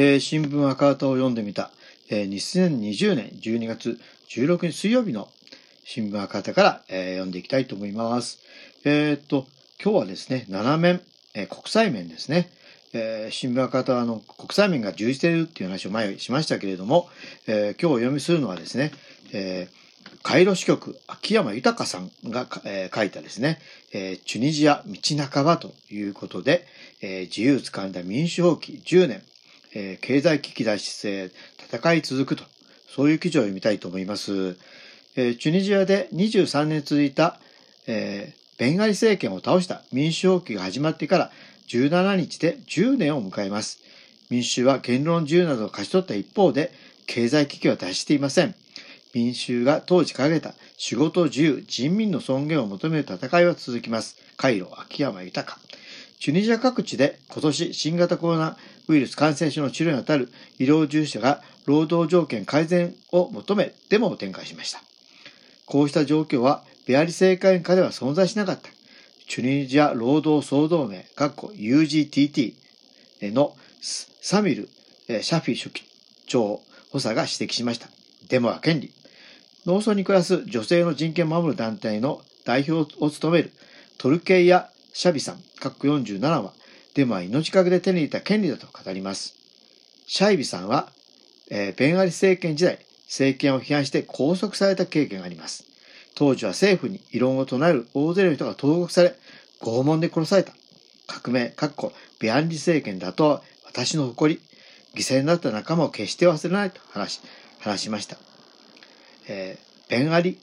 えー、新聞赤旗を読んでみた、えー、2020年12月16日水曜日の新聞赤旗から、えー、読んでいきたいと思います。えー、っと、今日はですね、7面、えー、国際面ですね。えー、新聞赤旗はあの国際面が充実しているっていう話を前にしましたけれども、えー、今日お読みするのはですね、えー、カイロ支局秋山豊さんが、えー、書いたですね、えー、チュニジア道半ばということで、えー、自由掴んだ民主放棄10年、えー、経済危機脱出へ戦い続くと、そういう記事を読みたいと思います。えー、チュニジアで23年続いた、えー、ベンガリ政権を倒した民主放棄が始まってから17日で10年を迎えます。民衆は言論自由などを勝ち取った一方で、経済危機は脱していません。民衆が当時掲げた仕事自由、人民の尊厳を求める戦いは続きます。カイロ、秋山豊。チュニジア各地で今年新型コロナウイルス感染症の治療にあたる医療従事者が労働条件改善を求めデモを展開しました。こうした状況はベアリ政権下では存在しなかった。チュニジア労働総同盟、UGTT のサミル・シャフィ書記長補佐が指摘しました。デモは権利。農村に暮らす女性の人権を守る団体の代表を務めるトルケイヤ・シャビさん、カッ47は、デモは命かけで手に入れた権利だと語ります。シャイビさんは、えー、ベンアリ政権時代、政権を批判して拘束された経験があります。当時は政府に異論を唱える大勢の人が投獄され、拷問で殺された。革命、かっこ、ビアンリ政権だと私の誇り、犠牲になった仲間を決して忘れないと話し、話しました。えー、ベンアリ、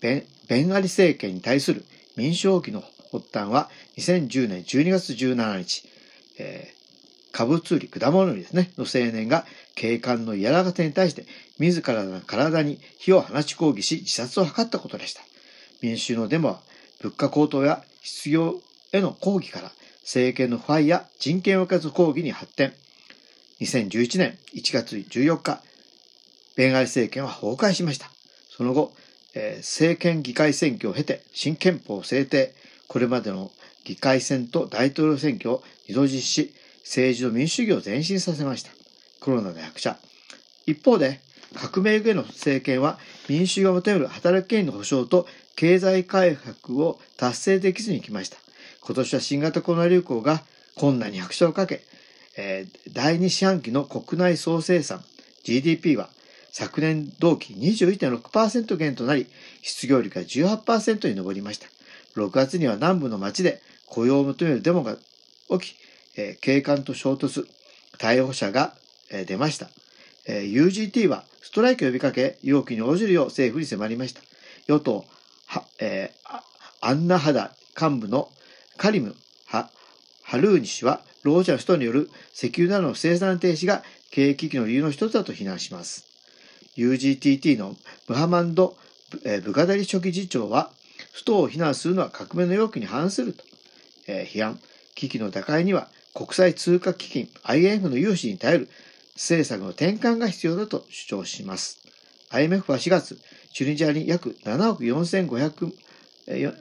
ベン、ベンアリ政権に対する民主放棄の発端は2010年12月17日、えー、下物売り果物売りですね、の青年が警官の嫌がらせに対して自らの体に火を放ち抗議し自殺を図ったことでした。民衆のデモは物価高騰や失業への抗議から政権の腐敗や人権を受けず抗議に発展。2011年1月14日、ベンガリ政権は崩壊しました。その後、えー、政権議会選挙を経て新憲法制定、これまでの議会選と大統領選挙を二度実施、政治の民主主義を前進させました。コロナの役者。一方で、革命後の政権は民主主義を求める働き権の保障と経済改革を達成できずに来ました。今年は新型コロナ流行が困難に拍車をかけ、えー、第二四半期の国内総生産 GDP は昨年同期21.6%減となり、失業率が18%に上りました。6月には南部の町で雇用を求めるデモが起き、えー、警官と衝突、逮捕者が、えー、出ました、えー。UGT はストライキを呼びかけ、要求に応じるよう政府に迫りました。与党、はえー、アンナハダ幹部のカリム・ハハルーニ氏は、労働者の人による石油などの生産停止が経営危機の理由の一つだと非難します。UGTT のムハマンド・ブガダリ書記次長は、ストを非難するのは革命の要求に反すると、えー、批判。危機の打開には国際通貨基金 IMF の融資に頼る政策の転換が必要だと主張します。IMF は4月、チュニジアに約7億4500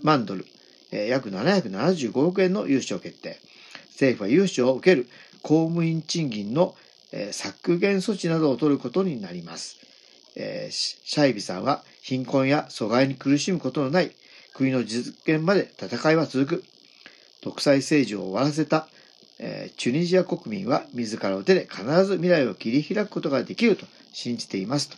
万ドル、約775億円の融資を決定。政府は融資を受ける公務員賃金の削減措置などを取ることになります。シャイビさんは貧困や阻害に苦しむことのない国の実現まで戦いは続く。独裁政治を終わらせた、えー、チュニジア国民は自らの手で必ず未来を切り開くことができると信じていますと。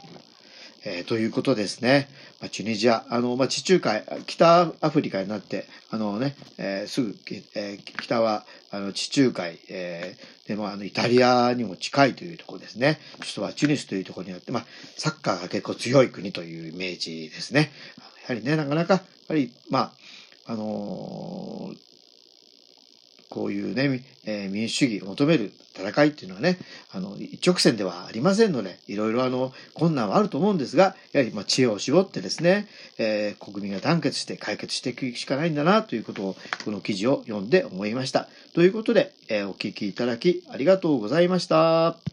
えー、ということですね。まあ、チュニジア、あの、まあ、地中海、北アフリカになって、あのね、えー、すぐ、えー、北は、あの、地中海、え、でも、あの、イタリアにも近いというところですね。首都はチュニスというところにあって、まあ、サッカーが結構強い国というイメージですね。やはりね、なかなか、やはり、まあ、あのーこういうね、えー、民主主義を求める戦いっていうのはね、あの、一直線ではありませんので、いろいろあの、困難はあると思うんですが、やはりまあ知恵を絞ってですね、えー、国民が団結して解決していくしかないんだなということを、この記事を読んで思いました。ということで、えー、お聞きいただきありがとうございました。